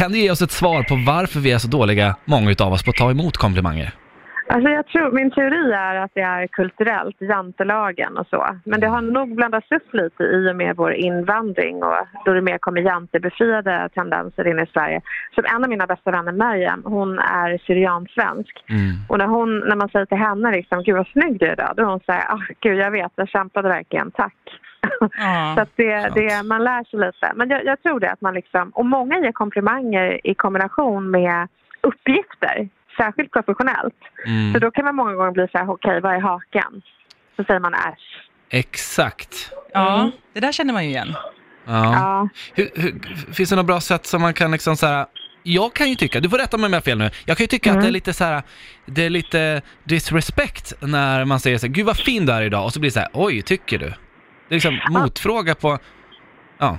Kan du ge oss ett svar på varför vi är så dåliga, många utav oss, på att ta emot komplimanger? Alltså jag tror, min teori är att det är kulturellt, jantelagen och så. Men det har nog blandats upp lite i och med vår invandring och då det mer kommer jantebefriade tendenser in i Sverige. Som en av mina bästa vänner, Merjem, hon är syriansvensk. Mm. Och när, hon, när man säger till henne liksom, gud vad snygg du är idag, då hon säger, ah, gud jag vet, jag kämpade verkligen, tack. Ja, Så att det, det, man lär sig lite. Men jag, jag tror det att man liksom, och många ger komplimanger i kombination med uppgifter, särskilt professionellt. Mm. Så då kan man många gånger bli så här, okej vad är haken? Så säger man äsch. Exakt. ja, det där känner man ju igen. Ja. Ja. Hur, hur, finns det något bra sätt som man kan liksom så här, jag kan ju tycka, du får rätta mig om jag har fel nu, jag kan ju tycka att det är lite så här, det är lite disrespect när man säger så här, gud vad fin du är idag, och så blir det så här, oj, tycker du? Det är liksom motfråga på, ja.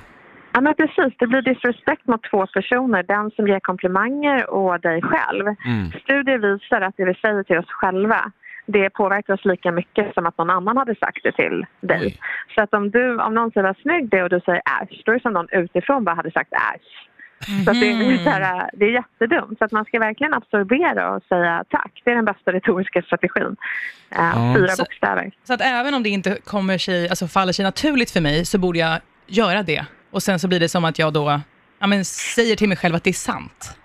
ja, men precis. Det blir disrespect mot två personer. Den som ger komplimanger och dig själv. Mm. Studier visar att det vi säger till oss själva det påverkar oss lika mycket som att någon annan hade sagt det till dig. Oj. Så att om, du, om någon säger vad snygg är och du säger äsch, då är det som någon utifrån bara hade sagt äsch. Så att det, är så här, det är jättedumt. Så att man ska verkligen absorbera och säga tack. Det är den bästa retoriska strategin. Ja. Fyra Så- bokstäver. Så att även om det inte kommer sig, alltså faller sig naturligt för mig, så borde jag göra det. Och sen så blir det som att jag då ja, men, säger till mig själv att det är sant.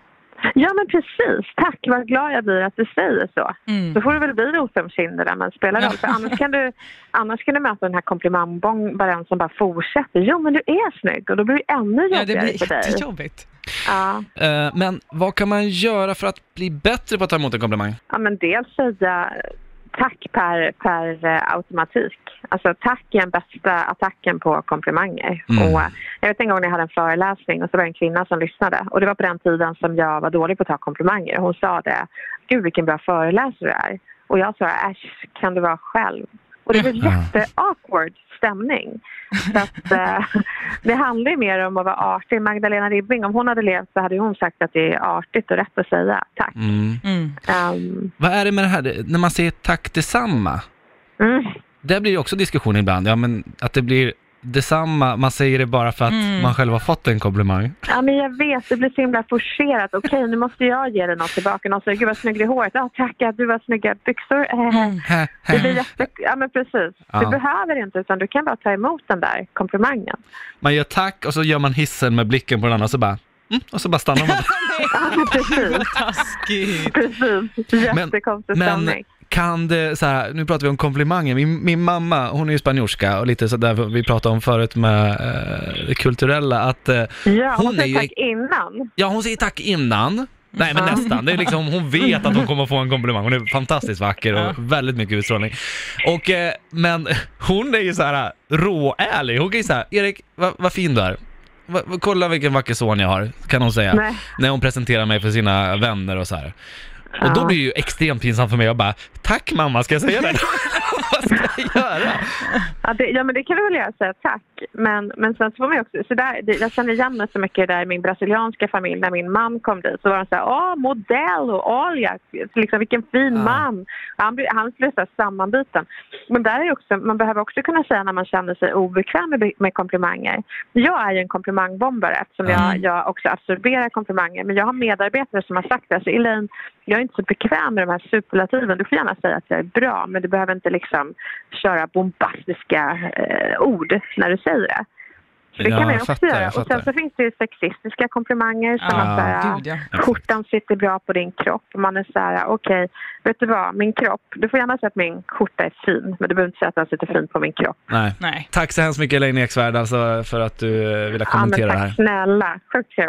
Ja men precis. Tack, vad glad jag blir att du säger så. Mm. Då får du väl bli rosenkinder där man spelar roll. För annars kan, du, annars kan du möta den här komplimangbombaren som bara fortsätter. Jo men du är snygg och då blir det ännu Ja, jobbigare det blir för dig. jättejobbigt. Ja. Eh, men vad kan man göra för att bli bättre på att ta emot en komplimang? ja men dels säga tack per, per eh, automatik. Alltså tack är den bästa attacken på komplimanger. Mm. Och, eh, jag vet en gång när jag hade en föreläsning och så var det en kvinna som lyssnade. Och det var på den tiden som jag var dålig på att ta komplimanger. Hon sa det, gud vilken bra föreläsare du är. Och jag sa, äsch, kan du vara själv? Och det blev jätte-awkward stämning. Så att, eh, det handlar ju mer om att vara artig. Magdalena Ribbing, om hon hade levt så hade hon sagt att det är artigt och rätt att säga tack. Mm. Mm. Ehm, Vad är det med det här, när man säger tack detsamma? mm. Där blir det också diskussion ibland, ja men att det blir detsamma, man säger det bara för att Mm. man själv har fått en komplimang. Ja, men jag vet, det blir så himla forcerat. Okej, nu måste jag ge dig något tillbaka. Någon säger, gud vad snygg du är i håret. Ja, tack, ja, du har snygga byxor. Mm. Hä, Det blir jätte... Ja, men precis. Ja. Du behöver inte, utan du kan bara ta emot den där komplimangen. Man gör tack och så gör man hissen med blicken på den andra och så bara, mm, och så bara stannar man. Ja, men precis. Taskigt. Precis. Jättekonstig Men stämning. Kan det, så här, nu pratar vi om komplimanger, min, min mamma hon är ju spanjorska och lite sådär vi pratade om förut med eh, det kulturella att eh, Ja, hon hon är ju- tack innan. Ja, hon säger tack innan. Nej, men nästan. Det är liksom, hon vet att hon kommer få en komplimang. Hon är fantastiskt vacker och väldigt mycket utstrålning. Och, eh, men hon är ju så här råärlig. Hon kan ju säga, Erik, vad vad fin du är. Va, va, kolla vilken vacker son jag har, kan hon säga. Nej. När hon presenterar mig för sina vänner och så här. Och då blir det ju extremt pinsamt för mig. Jag bara, tack mamma, ska jag säga det? vad ska jag göra? Ja, det, ja, men det kan du väl göra, säga tack. Men, men sen så får man ju också, så där, det, jag känner igen mig så mycket där i min brasilianska familj. När min man kom dit så var de så här, åh modell och olja, liksom vilken fin Ja. man. Han, han blev så här sammanbiten. Men där är också, man behöver också kunna säga när man känner sig obekväm med, med komplimanger. Jag är ju en komplimangbombare eftersom jag, Mm. jag också absorberar komplimanger. Men jag har medarbetare som har sagt det. Alltså Elaine, jag är inte så bekväm med de här superlativen. Du får gärna säga att jag är bra men du behöver inte liksom köra bombastiska eh, ord när du säger det. Så det Ja, kan man också fattar, göra. Och sen så finns det ju sexistiska komplimanger som Ja, att gud, ja. skjortan sitter bra på din kropp. Och man är så här, okej, vet du vad, min kropp, du får gärna säga att min skjorta är fin men du behöver inte säga att den sitter fint på min kropp. Nej. Nej. Tack så hemskt mycket Elaine Eksvärd alltså, för att du eh, ville Ja, men kommentera det här. tack snälla, sjukt.